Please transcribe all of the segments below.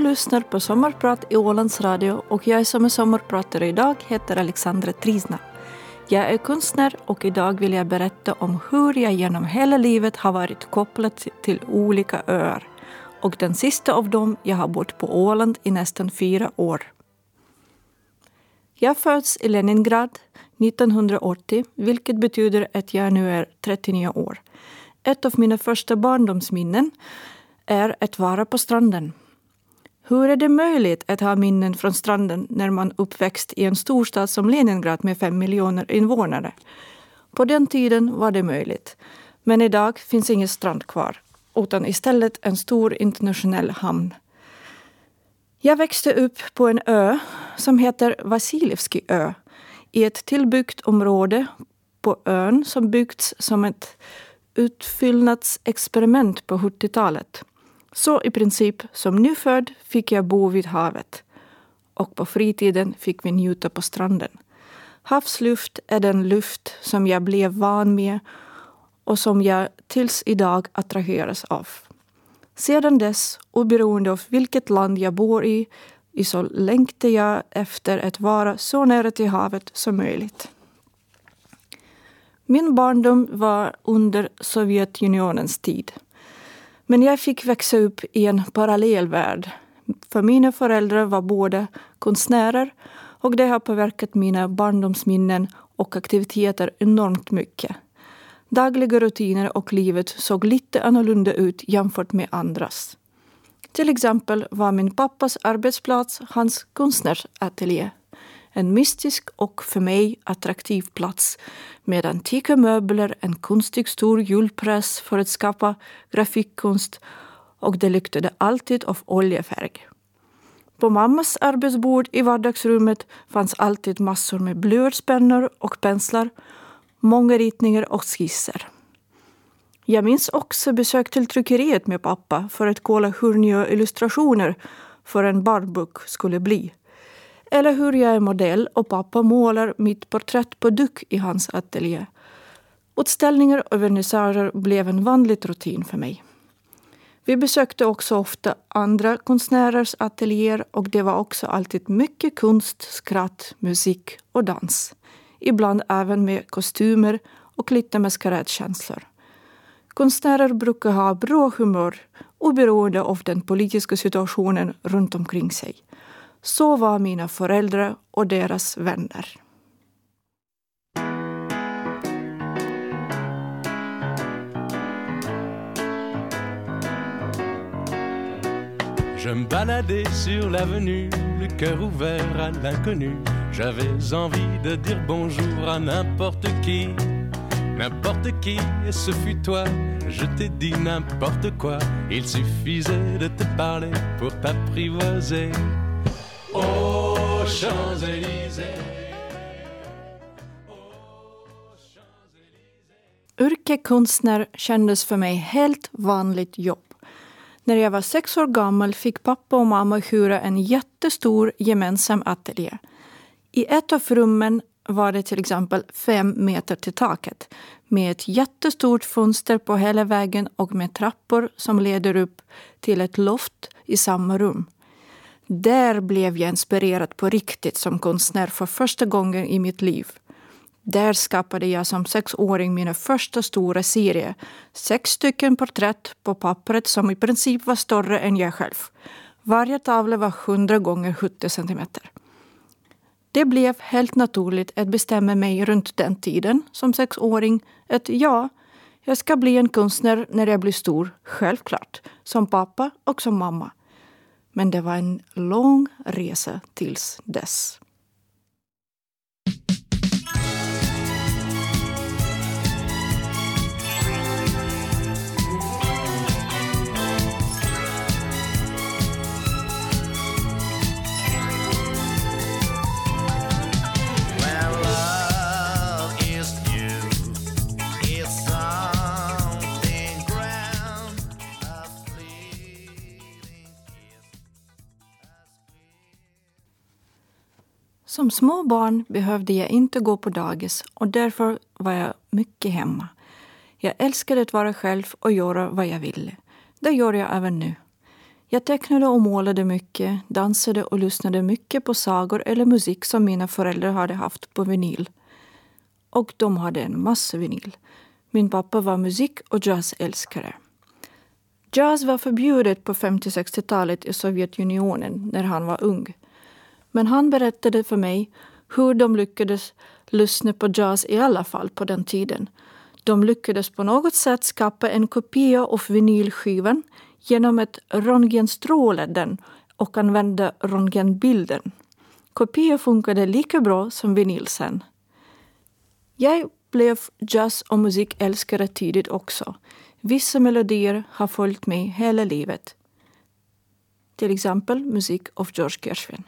Du lyssnar på Sommarprat i Ålands Radio och jag som är sommarpratare idag heter Alexandra Trisna. Jag är konstnär och idag vill jag berätta om hur jag genom hela livet har varit kopplad till olika öar. Och den sista av dem, jag har bott på Åland i nästan fyra år. Jag föds i Leningrad 1980, vilket betyder att jag nu är 39 år. Ett av mina första barndomsminnen är att vara på stranden. Hur är det möjligt att ha minnen från stranden när man uppväxt i en storstad som Leningrad med fem miljoner invånare? På den tiden var det möjligt. Men idag finns ingen strand kvar, utan istället en stor internationell hamn. Jag växte upp på en ö som heter Vasilevski ö i ett tillbyggt område på ön som byggts som ett utfyllnadsexperiment på 70-talet. Så i princip som nyfödd fick jag bo vid havet. Och på fritiden fick vi njuta på stranden. Havsluft är den luft som jag blev van med och som jag tills idag attraheras av. Sedan dess, oberoende av vilket land jag bor i, i så längtar jag efter att vara så nära till havet som möjligt. Min barndom var under Sovjetunionens tid. Men jag fick växa upp i en parallell värld. För mina föräldrar var båda konstnärer och det har påverkat mina barndomsminnen och aktiviteter enormt mycket. Dagliga rutiner och livet såg lite annorlunda ut jämfört med andras. Till exempel var min pappas arbetsplats hans konstnärsateljé. En mystisk och för mig attraktiv plats med antika möbler, en konstig stor julpress för att skapa grafikkonst och det luktade alltid av oljefärg. På mammas arbetsbord i vardagsrummet fanns alltid massor med blyertspennor och penslar, många ritningar och skisser. Jag minns också besök till tryckeriet med pappa för att kolla hur nya illustrationer för en barnbok skulle bli. Eller hur jag är modell och pappa målar mitt porträtt på duk i hans ateljé. Utställningar och vernissager blev en vanlig rutin för mig. Vi besökte också ofta andra konstnärers ateljéer och det var också alltid mycket konst, skratt, musik och dans. Ibland även med kostymer och lite maskeradkänslor. Konstnärer brukar ha bra humör oberoende av den politiska situationen runt omkring sig. Så var mina föräldrar och deras vänner. Je me baladais sur l'avenue, le cœur ouvert à l'inconnu. J'avais envie de dire bonjour à n'importe qui, n'importe qui, et ce fut toi. Je t'ai dit n'importe quoi, il suffisait de te parler pour t'apprivoiser. Yrke konstnär kändes för mig helt vanligt jobb. När jag var sex år gammal fick pappa och mamma hyra en jättestor gemensam ateljé. I ett av rummen var det till exempel fem meter till taket med ett jättestort fönster på hela vägen och med trappor som leder upp till ett loft i samma rum. Där blev jag inspirerad på riktigt som konstnär för första gången i mitt liv. Där skapade jag som sexåring mina första stora serie. Sex stycken porträtt på pappret som i princip var större än jag själv. Varje tavla var 100 gånger 70 centimeter. Det blev helt naturligt att bestämma mig runt den tiden som sexåring att ja, jag ska bli en konstnär när jag blir stor, självklart. Som pappa och som mamma. Men det var en lång resa tills dess. Som små barn behövde jag inte gå på dagis och därför var jag mycket hemma. Jag älskade att vara själv och göra vad jag ville. Det gör jag även nu. Jag tecknade och målade mycket, dansade och lyssnade mycket på sagor eller musik som mina föräldrar hade haft på vinyl. Och de hade en massa vinyl. Min pappa var musik och jazzälskare. Jazz var förbjudet på 50-60-talet i Sovjetunionen när han var ung. Men han berättade för mig hur de lyckades lyssna på jazz i alla fall på den tiden. De lyckades på något sätt skapa en kopia av vinylskivan genom att röntgenstråla den och använda röntgenbilden. Kopior funkade lika bra som vinyl sen. Jag blev jazz och musikälskare tidigt också. Vissa melodier har följt mig hela livet. Till exempel musik av George Gershwin.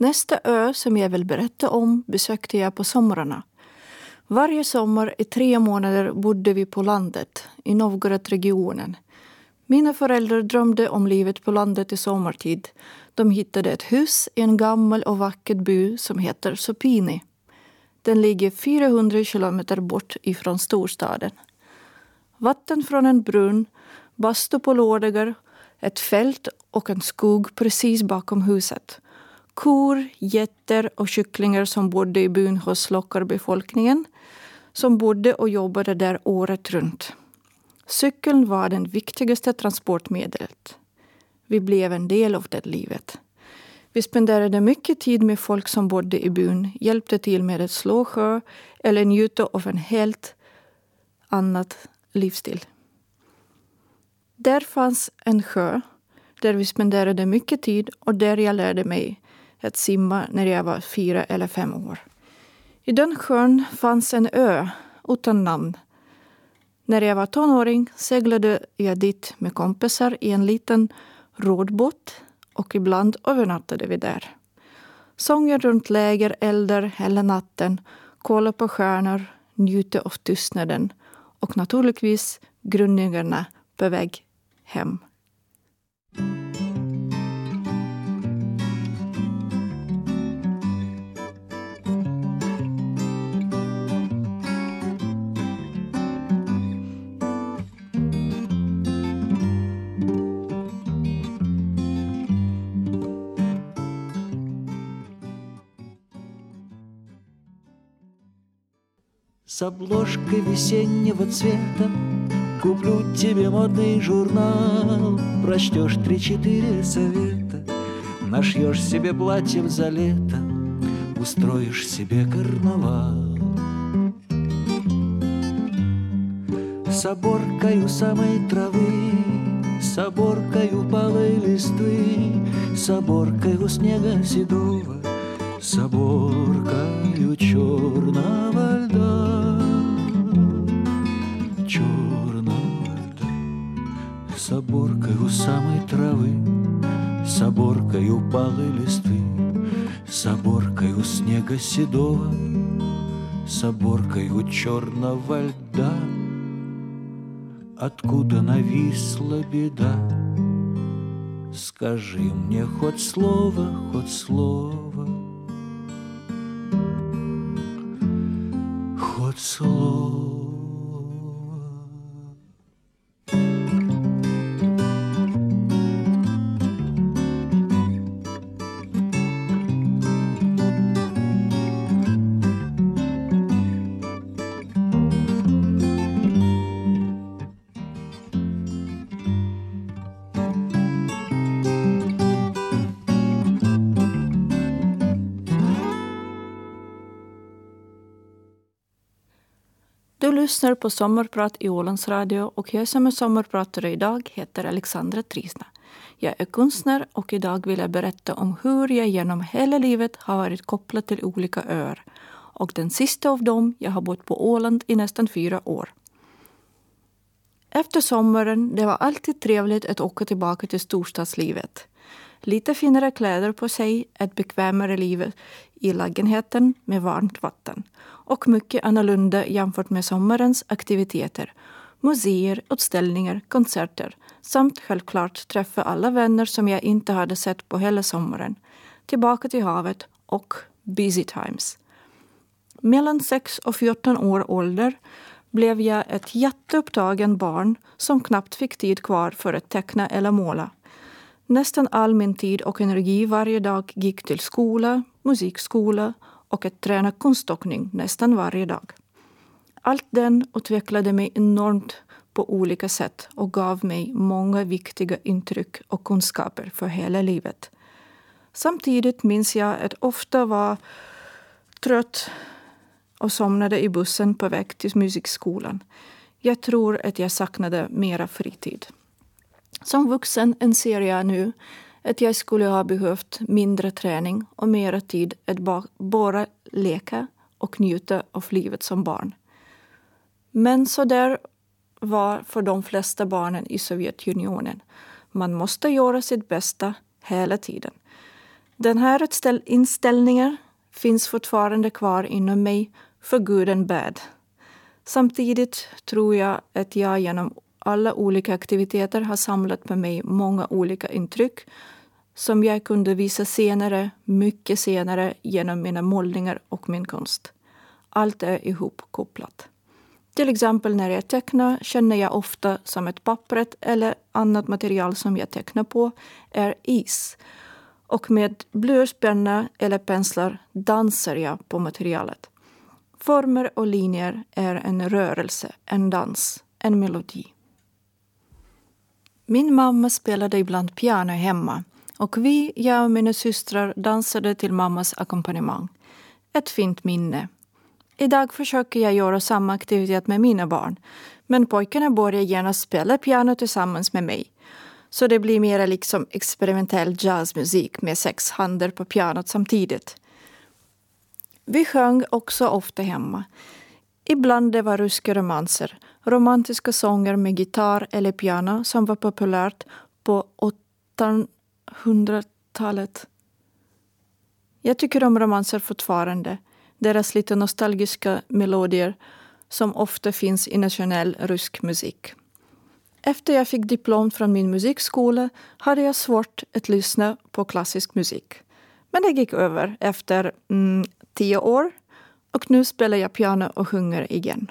Nästa ö som jag vill berätta om besökte jag på somrarna. Varje sommar i tre månader bodde vi på landet, i Novgorod-regionen. Mina föräldrar drömde om livet på landet i sommartid. De hittade ett hus i en gammal och vacker by som heter Sopini. Den ligger 400 kilometer bort ifrån storstaden. Vatten från en brunn, bastu på lådor, ett fält och en skog precis bakom huset kor, getter och kycklingar som bodde i byn hos lockarbefolkningen som bodde och jobbade där året runt. Cykeln var det viktigaste transportmedlet. Vi blev en del av det livet. Vi spenderade mycket tid med folk som bodde i byn, hjälpte till med att slå sjö eller njuta av en helt annat livsstil. Där fanns en sjö där vi spenderade mycket tid och där jag lärde mig att simma när jag var fyra eller fem år. I den sjön fanns en ö utan namn. När jag var tonåring seglade jag dit med kompisar i en liten rådbåt och ibland övernattade vi där. Sånger runt lägereldar hela natten, kolla på stjärnor, njuta av tystnaden och naturligtvis grundningarna på väg hem. С обложкой весеннего цвета. Куплю тебе модный журнал Прочтешь три-четыре совета. Нашьешь себе платье за лето Устроишь себе карнавал. С оборкою самой травы С оборкою палой листвы С снега седого С оборкою черного Соборкой упалой листы, Соборкой у снега седого, Соборкой у черного льда. Откуда нависла беда? Скажи мне хоть слово, хоть слово, Хоть слово. Lyssnar på Sommarprat i Ålands Radio och jag som är sommarpratare idag heter Alexandra Trisna. Jag är konstnär och idag vill jag berätta om hur jag genom hela livet har varit kopplad till olika öar. Och den sista av dem, jag har bott på Åland i nästan fyra år. Efter sommaren, det var alltid trevligt att åka tillbaka till storstadslivet. Lite finare kläder på sig, ett bekvämare liv i lägenheten med varmt vatten och mycket annorlunda jämfört med sommarens aktiviteter. Museer, utställningar, konserter samt självklart träffa alla vänner som jag inte hade sett på hela sommaren. Tillbaka till havet och busy times. Mellan 6 och 14 år ålder blev jag ett jätteupptagen barn som knappt fick tid kvar för att teckna eller måla. Nästan all min tid och energi varje dag gick till skola, musikskola och att träna konståkning nästan varje dag. Allt den utvecklade mig enormt på olika sätt och gav mig många viktiga intryck och kunskaper för hela livet. Samtidigt minns jag att ofta var trött och somnade i bussen på väg till musikskolan. Jag tror att jag saknade mera fritid. Som vuxen inser jag nu att jag skulle ha behövt mindre träning och mera tid att bara leka och njuta av livet som barn. Men så där var för de flesta barnen i Sovjetunionen. Man måste göra sitt bästa hela tiden. Den här inställningen finns fortfarande kvar inom mig, för good and bad. Samtidigt tror jag att jag genom alla olika aktiviteter har samlat på mig många olika intryck som jag kunde visa senare, mycket senare, genom mina målningar och min konst. Allt är ihopkopplat. Till exempel när jag tecknar känner jag ofta som ett pappret eller annat material som jag tecknar på är is. Och med blyertspenna eller penslar dansar jag på materialet. Former och linjer är en rörelse, en dans, en melodi. Min mamma spelade ibland piano hemma och vi, jag och mina systrar, dansade till mammas ackompanjemang. Ett fint minne. Idag försöker jag göra samma aktivitet med mina barn men pojkarna börjar genast spela piano tillsammans med mig. Så det blir mer liksom experimentell jazzmusik med sex händer på pianot samtidigt. Vi sjöng också ofta hemma. Ibland det var ryska romanser, romantiska sånger med gitarr eller piano som var populärt på 800-talet. Jag tycker om romanser fortfarande. Deras lite nostalgiska melodier som ofta finns i nationell rysk musik. Efter jag fick diplom från min musikskola hade jag svårt att lyssna på klassisk musik. Men det gick över efter mm, tio år och nu spelar jag piano och sjunger igen.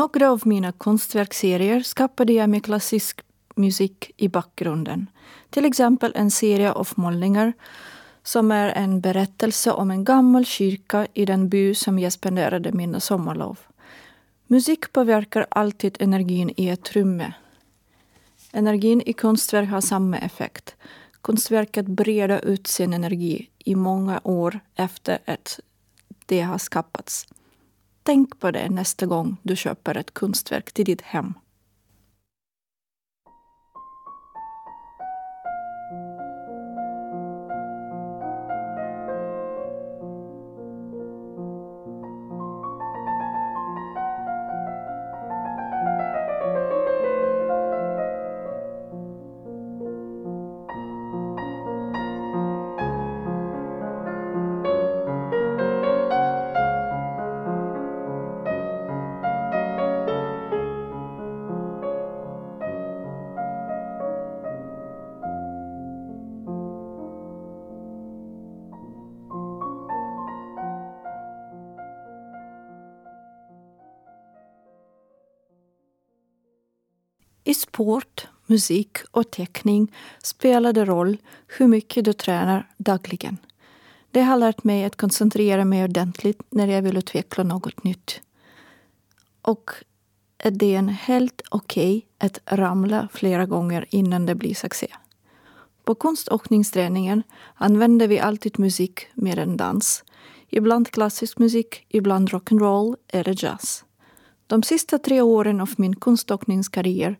Några av mina konstverksserier skapade jag med klassisk musik i bakgrunden. Till exempel en serie av målningar som är en berättelse om en gammal kyrka i den by som jag spenderade mina sommarlov. Musik påverkar alltid energin i ett rum. Energin i konstverk har samma effekt. Konstverket breder ut sin energi i många år efter att det har skapats. Tänk på det nästa gång du köper ett konstverk till ditt hem. Musik och teckning spelar det roll hur mycket du tränar dagligen. Det har lärt mig att koncentrera mig ordentligt när jag vill utveckla något nytt. Och det är helt okej okay att ramla flera gånger innan det blir succé. På konståkningsträningen använder vi alltid musik mer än dans. Ibland klassisk musik, ibland rock'n'roll eller jazz. De sista tre åren av min konståkningskarriär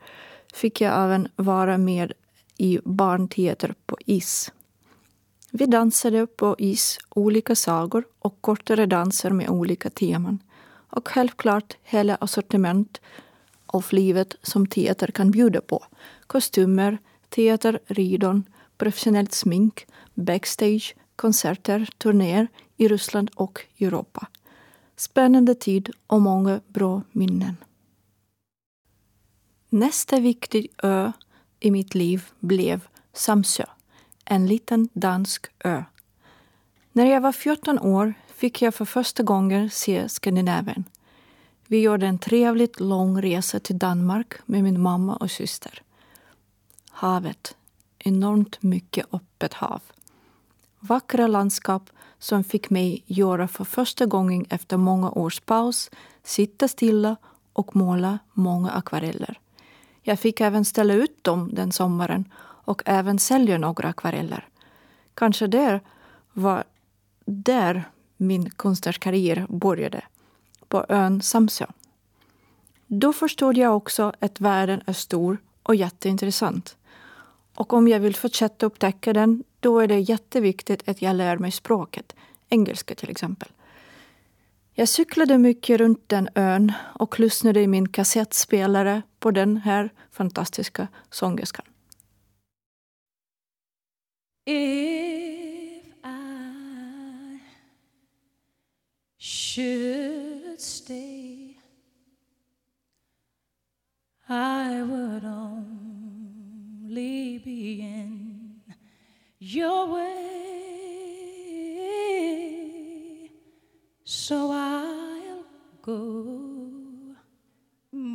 fick jag även vara med i barnteater på is. Vi dansade på is olika sagor och kortare danser med olika teman. Och självklart hela sortiment av livet som teater kan bjuda på. Kostymer, teater, ridon, professionellt smink, backstage, konserter, turnéer i Ryssland och Europa. Spännande tid och många bra minnen. Nästa viktig ö i mitt liv blev Samsö, en liten dansk ö. När jag var 14 år fick jag för första gången se Skandinavien. Vi gjorde en trevligt lång resa till Danmark med min mamma och syster. Havet. Enormt mycket öppet hav. Vackra landskap som fick mig göra för första gången efter många års paus sitta stilla och måla många akvareller. Jag fick även ställa ut dem den sommaren och även sälja några akvareller. Kanske där var där min konstnärskarriär började, på ön Samsö. Då förstod jag också att världen är stor och jätteintressant. Och om jag vill fortsätta upptäcka den, då är det jätteviktigt att jag lär mig språket, engelska till exempel. Jag cyklade mycket runt den ön och lyssnade i min kassettspelare på den här fantastiska sångerskan. If I should stay I would only be in your way So I'll go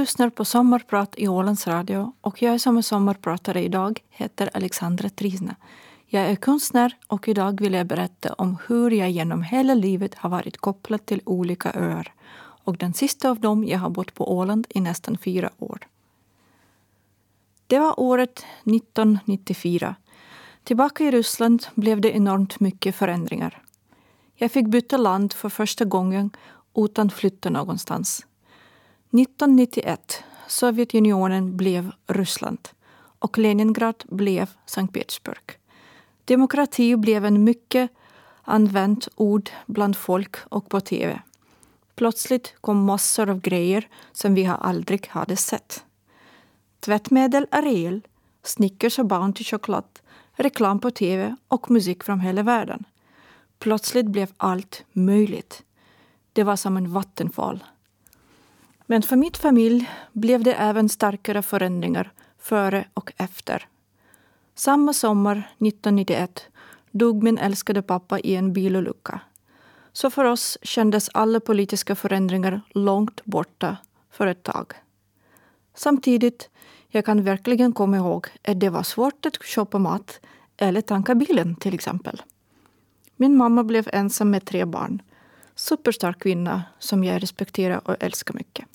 lyssnar på Sommarprat i Ålands Radio och jag som är sommarpratare idag heter Alexandra Trisna. Jag är konstnär och idag vill jag berätta om hur jag genom hela livet har varit kopplad till olika öar. Och den sista av dem jag har bott på Åland i nästan fyra år. Det var året 1994. Tillbaka i Ryssland blev det enormt mycket förändringar. Jag fick byta land för första gången utan flytta någonstans. 1991 Sovjetunionen blev Ryssland och Leningrad blev Sankt Petersburg. Demokrati blev en mycket använt ord bland folk och på tv. Plötsligt kom massor av grejer som vi aldrig hade sett. Tvättmedel Ariel, Snickers och Bounty choklad, reklam på tv och musik från hela världen. Plötsligt blev allt möjligt. Det var som en vattenfall. Men för mitt familj blev det även starkare förändringar före och efter. Samma sommar 1991 dog min älskade pappa i en bilolycka. Så för oss kändes alla politiska förändringar långt borta för ett tag. Samtidigt, jag kan verkligen komma ihåg att det var svårt att köpa mat eller tanka bilen till exempel. Min mamma blev ensam med tre barn. Superstark kvinna som jag respekterar och älskar mycket.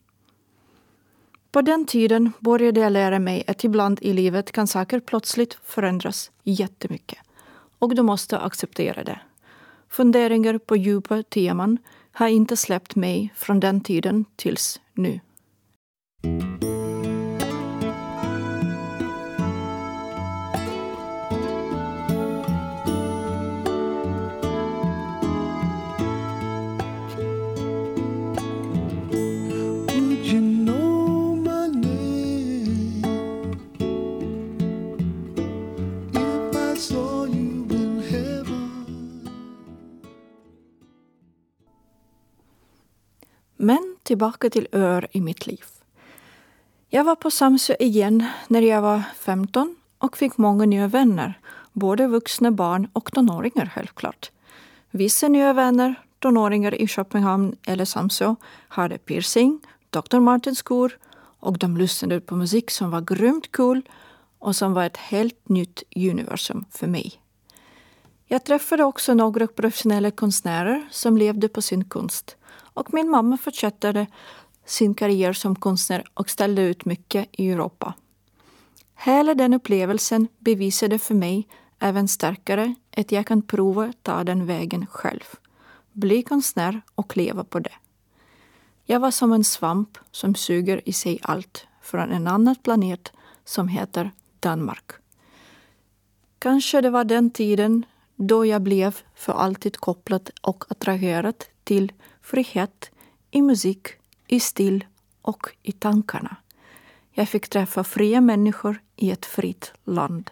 På den tiden började jag lära mig att ibland i livet kan saker plötsligt förändras jättemycket. Och du måste acceptera det. Funderingar på djupa teman har inte släppt mig från den tiden tills nu. Tillbaka till öar i mitt liv. Jag var på Samsö igen när jag var 15 och fick många nya vänner. Både vuxna, barn och tonåringar självklart. Vissa nya vänner, tonåringar i Köpenhamn eller Samsö, hade piercing, Dr. Martens-skor och de lyssnade på musik som var grymt cool och som var ett helt nytt universum för mig. Jag träffade också några professionella konstnärer som levde på sin konst och min mamma fortsatte sin karriär som konstnär och ställde ut mycket i Europa. Hela den upplevelsen bevisade för mig även starkare att jag kan prova ta den vägen själv. Bli konstnär och leva på det. Jag var som en svamp som suger i sig allt från en annan planet som heter Danmark. Kanske det var den tiden då jag blev för alltid kopplad och attraherad till frihet i musik, i stil och i tankarna. Jag fick träffa fria människor i ett fritt land.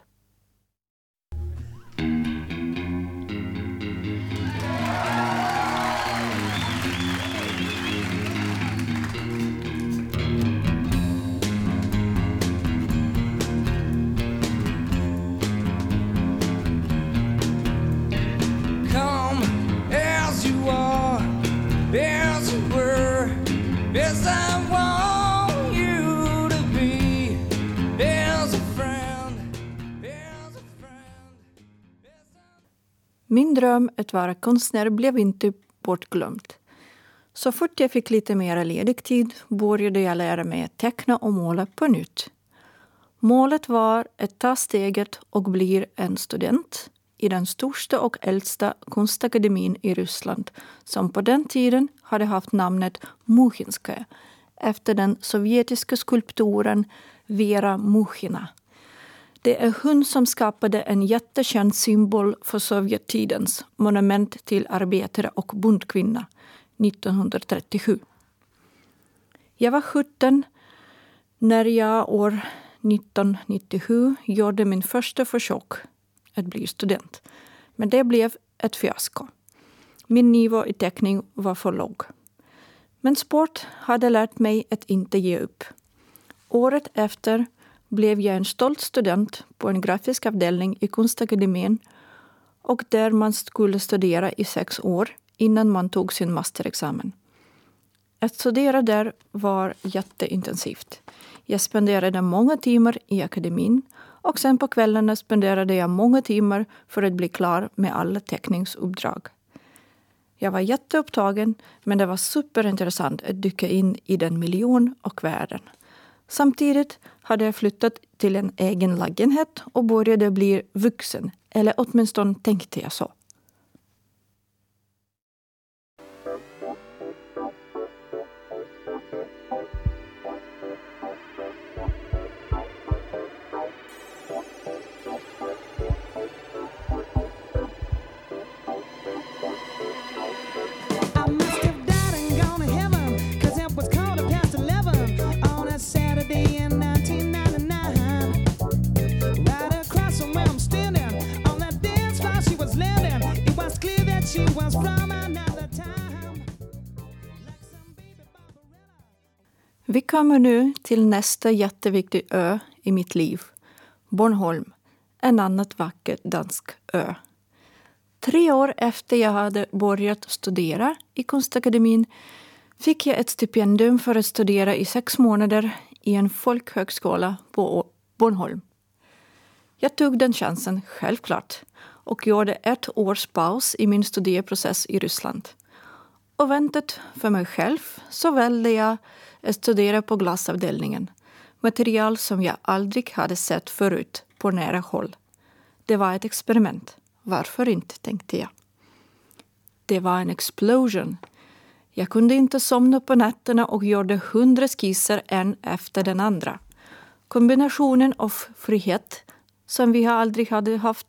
Min dröm att vara konstnär blev inte bortglömd. Så fort jag fick lite mer ledig tid började jag lära mig att teckna och måla på nytt. Målet var att ta steget och bli en student i den största och äldsta konstakademin i Ryssland som på den tiden hade haft namnet Muchinskaja efter den sovjetiska skulptoren Vera Muchina. Det är hon som skapade en jättekänd symbol för Sovjettidens monument till arbetare och bondkvinna 1937. Jag var 17 när jag år 1997 gjorde min första försök att bli student. Men det blev ett fiasko. Min nivå i teckning var för låg. Men sport hade lärt mig att inte ge upp. Året efter blev jag en stolt student på en grafisk avdelning i Konstakademin och där man skulle studera i sex år innan man tog sin masterexamen. Att studera där var jätteintensivt. Jag spenderade många timmar i akademin och sen på kvällarna spenderade jag många timmar för att bli klar med alla teckningsuppdrag. Jag var jätteupptagen men det var superintressant att dyka in i den miljon och världen. Samtidigt hade jag flyttat till en egen lägenhet och började bli vuxen. Eller åtminstone tänkte jag så. Kommer nu till nästa jätteviktig ö i mitt liv. Bornholm, en annat vacker dansk ö. Tre år efter jag hade börjat studera i Konstakademin fick jag ett stipendium för att studera i sex månader i en folkhögskola på Bornholm. Jag tog den chansen, självklart, och gjorde ett års paus i min studieprocess i Ryssland. Och väntat för mig själv så valde jag studera på glasavdelningen. Material som jag aldrig hade sett förut på nära håll. Det var ett experiment. Varför inte, tänkte jag. Det var en explosion. Jag kunde inte somna på nätterna och gjorde hundra skisser en efter den andra. Kombinationen av frihet, som vi aldrig hade haft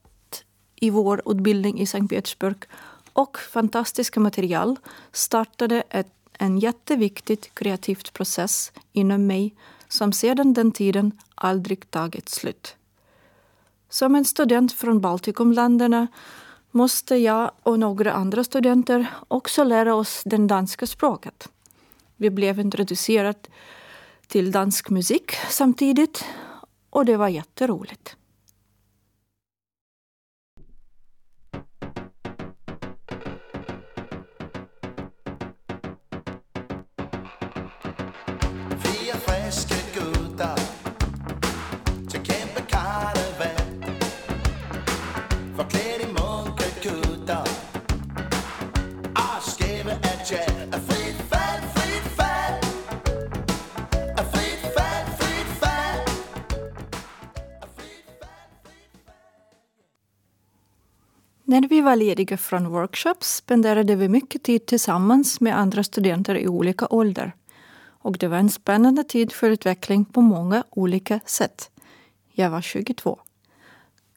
i vår utbildning i Sankt Petersburg, och fantastiska material startade ett, en jätteviktig kreativ process inom mig som sedan den tiden aldrig tagit slut. Som en student från Baltikumländerna måste jag och några andra studenter också lära oss det danska språket. Vi blev introducerade till dansk musik samtidigt och det var jätteroligt. När vi var lediga från workshops spenderade vi mycket tid tillsammans med andra studenter i olika ålder. Och det var en spännande tid för utveckling på många olika sätt. Jag var 22.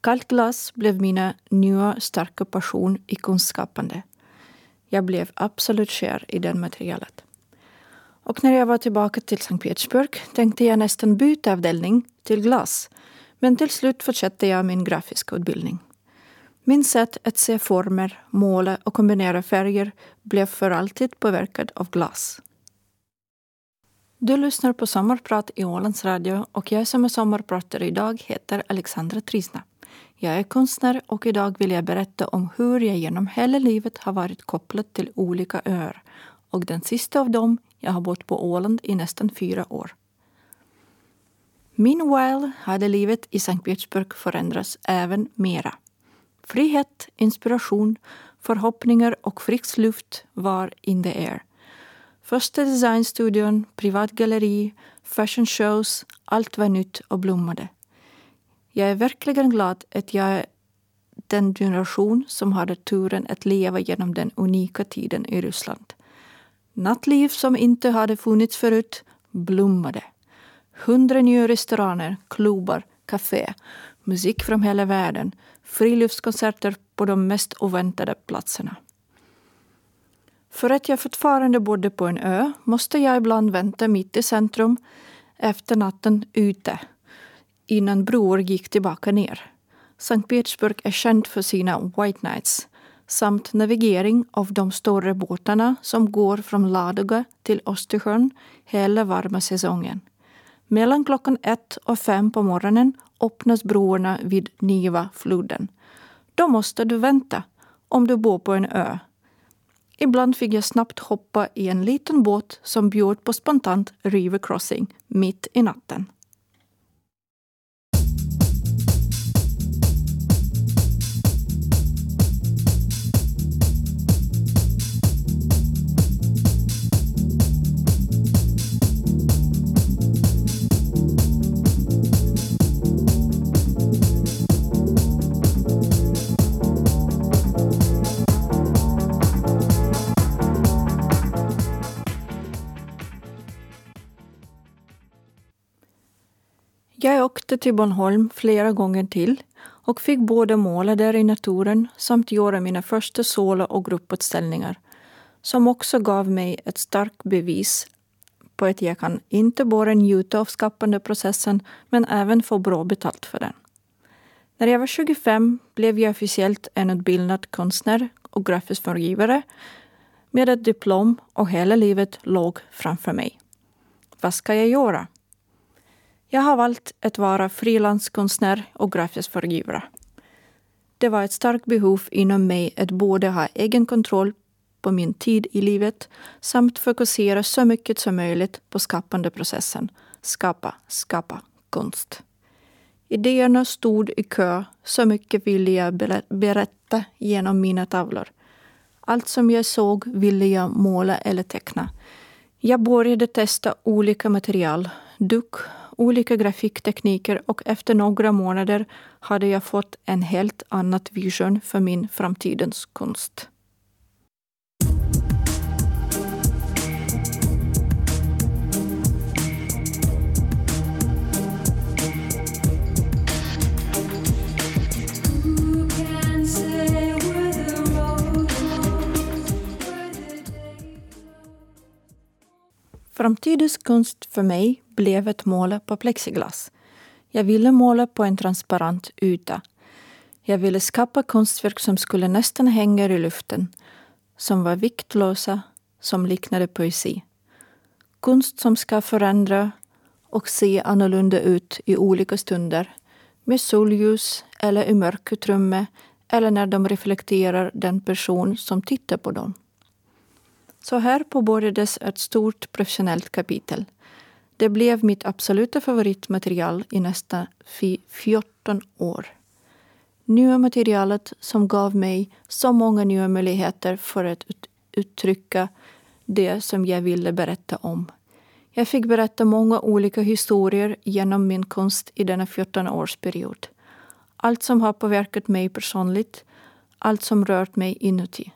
Kallt glas blev mina nya starka passion i kunskapande. Jag blev absolut kär i det materialet. Och när jag var tillbaka till Sankt Petersburg tänkte jag nästan byta avdelning till glas. Men till slut fortsatte jag min grafiska utbildning. Min sätt att se former, måla och kombinera färger blev för alltid påverkad av glas. Du lyssnar på Sommarprat i Ålands Radio och jag som är sommarpratare idag heter Alexandra Trisna. Jag är konstnär och idag vill jag berätta om hur jag genom hela livet har varit kopplad till olika öar. Och den sista av dem, jag har bott på Åland i nästan fyra år. Meanwhile hade livet i Sankt Petersburg förändrats även mera. Frihet, inspiration, förhoppningar och frisk luft var in the air. Första designstudion, privatgalleri, fashion shows, allt var nytt och blommade. Jag är verkligen glad att jag är den generation som hade turen att leva genom den unika tiden i Ryssland. Nattliv som inte hade funnits förut blommade. Hundra nya restauranger, klubbar, café, musik från hela världen, friluftskonserter på de mest oväntade platserna. För att jag fortfarande bodde på en ö måste jag ibland vänta mitt i centrum efter natten ute innan broar gick tillbaka ner. Sankt Petersburg är känd för sina White Nights samt navigering av de större båtarna som går från Ladoga till Östersjön hela varma säsongen. Mellan klockan ett och fem på morgonen öppnas broarna vid Niva-floden. Då måste du vänta om du bor på en ö. Ibland fick jag snabbt hoppa i en liten båt som bjöd på spontant river crossing mitt i natten. Jag åkte till Bornholm flera gånger till och fick både måla där i naturen samt göra mina första solo och grupputställningar som också gav mig ett starkt bevis på att jag kan inte bara njuta av skapandeprocessen men även få bra betalt för den. När jag var 25 blev jag officiellt en utbildad konstnär och grafisk formgivare med ett diplom och hela livet låg framför mig. Vad ska jag göra? Jag har valt att vara frilanskonstnär och grafisk förgivare. Det var ett starkt behov inom mig att både ha egen kontroll på min tid i livet samt fokusera så mycket som möjligt på skapandeprocessen. Skapa, skapa konst. Idéerna stod i kö, så mycket ville jag berätta genom mina tavlor. Allt som jag såg ville jag måla eller teckna. Jag började testa olika material, duk, olika grafiktekniker och efter några månader hade jag fått en helt annat vision för min framtidens konst. Framtidens konst för mig blev att måla på plexiglas. Jag ville måla på en transparent yta. Jag ville skapa konstverk som skulle nästan hänga i luften, som var viktlösa, som liknade poesi. Konst som ska förändra och se annorlunda ut i olika stunder. Med solljus eller i mörkutrymme. eller när de reflekterar den person som tittar på dem. Så här påbörjades ett stort professionellt kapitel. Det blev mitt absoluta favoritmaterial i nästan 14 år. Nya materialet som gav mig så många nya möjligheter för att ut- uttrycka det som jag ville berätta om. Jag fick berätta många olika historier genom min konst i denna 14-årsperiod. Allt som har påverkat mig personligt, allt som rört mig inuti.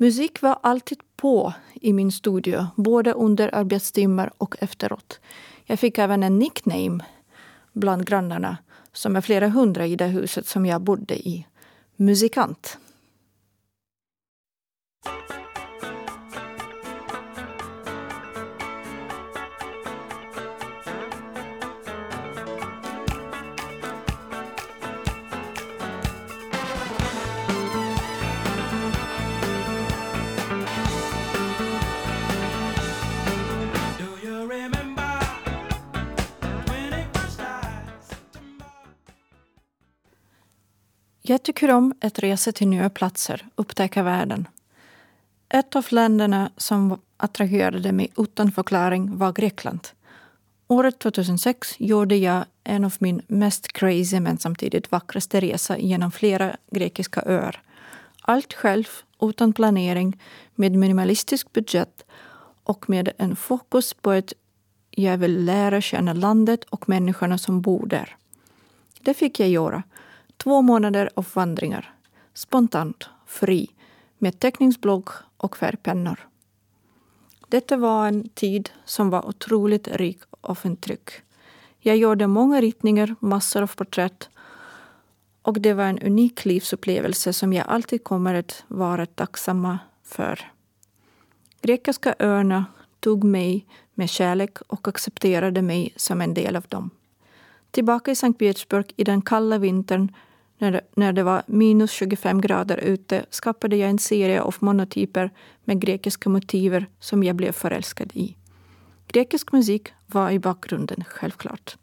Musik var alltid på i min studio, både under arbetstimmar och efteråt. Jag fick även en nickname bland grannarna, som är flera hundra i det huset som jag bodde i. Musikant. Jag tycker om att resa till nya platser, upptäcka världen. Ett av länderna som attraherade mig utan förklaring var Grekland. Året 2006 gjorde jag en av min mest crazy men samtidigt vackraste resa genom flera grekiska öar. Allt själv, utan planering, med minimalistisk budget och med en fokus på att jag vill lära känna landet och människorna som bor där. Det fick jag göra. Två månader av vandringar. Spontant, fri, med teckningsblogg och färgpennor. Detta var en tid som var otroligt rik av intryck. Jag gjorde många ritningar, massor av porträtt och det var en unik livsupplevelse som jag alltid kommer att vara tacksamma för. Grekiska öarna tog mig med kärlek och accepterade mig som en del av dem. Tillbaka i Sankt Petersburg i den kalla vintern när det, när det var minus 25 grader ute skapade jag en serie av monotyper med grekiska motiver som jag blev förälskad i. Grekisk musik var i bakgrunden, självklart.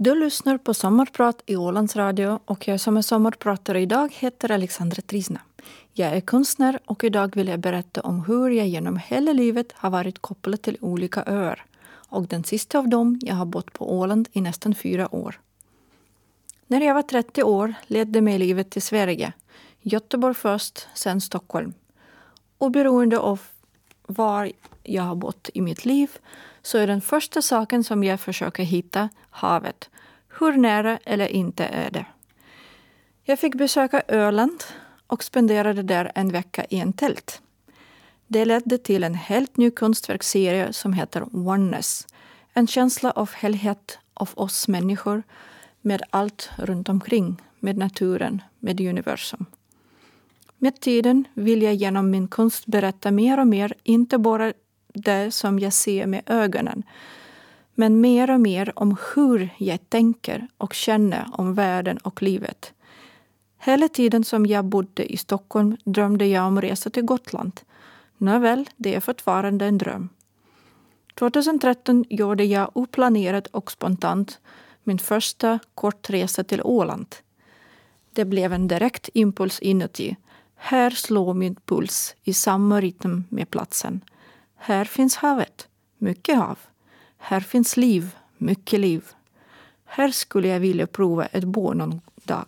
Du lyssnar på Sommarprat i Ålands Radio och jag som är sommarpratare idag heter Alexandra Trisna. Jag är konstnär och idag vill jag berätta om hur jag genom hela livet har varit kopplad till olika öar. Och den sista av dem, jag har bott på Åland i nästan fyra år. När jag var 30 år ledde mig livet till Sverige. Göteborg först, sen Stockholm. Oberoende av var jag har bott i mitt liv så är den första saken som jag försöker hitta havet. Hur nära eller inte är det? Jag fick besöka Öland och spenderade där en vecka i en tält. Det ledde till en helt ny konstverksserie som heter Oneness. En känsla av helhet av oss människor med allt runt omkring, med naturen, med universum. Med tiden vill jag genom min konst berätta mer och mer, inte bara det som jag ser med ögonen, men mer och mer om hur jag tänker och känner om världen och livet. Hela tiden som jag bodde i Stockholm drömde jag om resa till Gotland. Nåväl, det är fortfarande en dröm. 2013 gjorde jag oplanerat och spontant min första kortresa till Åland. Det blev en direkt impuls inuti. Här slår min puls i samma rytm med platsen. Här finns havet, mycket hav. Här finns liv, mycket liv. Här skulle jag vilja prova att bo någon dag.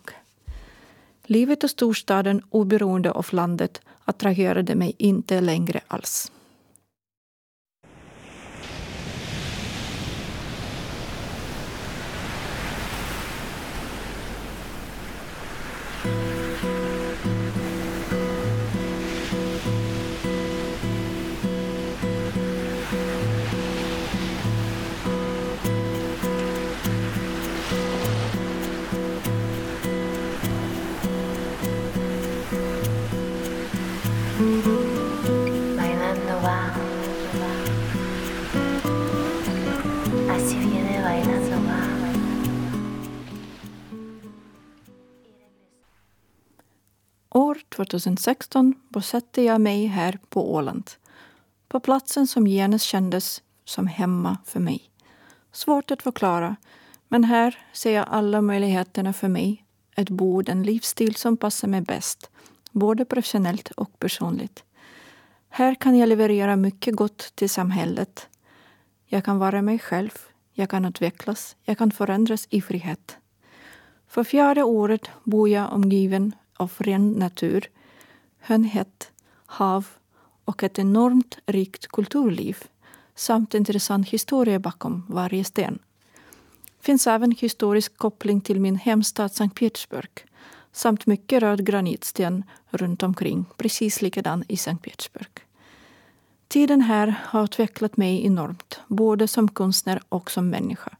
Livet i storstaden, oberoende av landet, attraherade mig inte längre alls. År 2016 bosatte jag mig här på Åland. På platsen som genast kändes som hemma för mig. Svårt att förklara, men här ser jag alla möjligheterna för mig att bo den livsstil som passar mig bäst, både professionellt och personligt. Här kan jag leverera mycket gott till samhället. Jag kan vara mig själv, jag kan utvecklas, jag kan förändras i frihet. För fjärde året bor jag omgiven av ren natur, hönhet, hav och ett enormt rikt kulturliv samt intressant historia bakom varje sten. finns även historisk koppling till min hemstad Sankt Petersburg samt mycket röd granitsten runt omkring, precis likadan i Sankt Petersburg. Tiden här har utvecklat mig enormt, både som konstnär och som människa.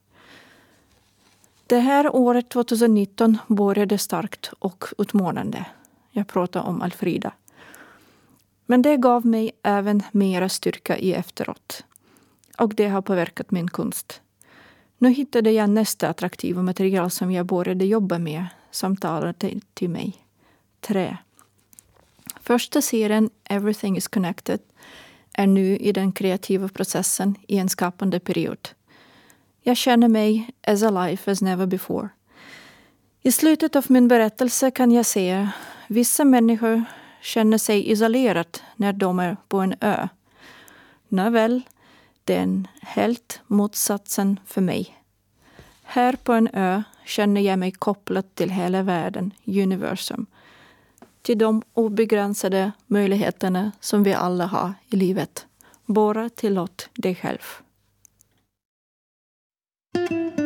Det här året 2019 började starkt och utmanande. Jag pratar om Alfrida. Men det gav mig även mera styrka i efteråt. Och det har påverkat min konst. Nu hittade jag nästa attraktiva material som jag började jobba med som talade till, till mig. Trä. Första serien Everything is connected är nu i den kreativa processen i en skapande period. Jag känner mig as alive as never before. I slutet av min berättelse kan jag se vissa människor känner sig isolerade när de är på en ö. Nåväl, det är helt motsatsen för mig. Här på en ö känner jag mig kopplad till hela världen, universum. Till de obegränsade möjligheterna som vi alla har i livet. Bara tillåt dig själv. Thank you.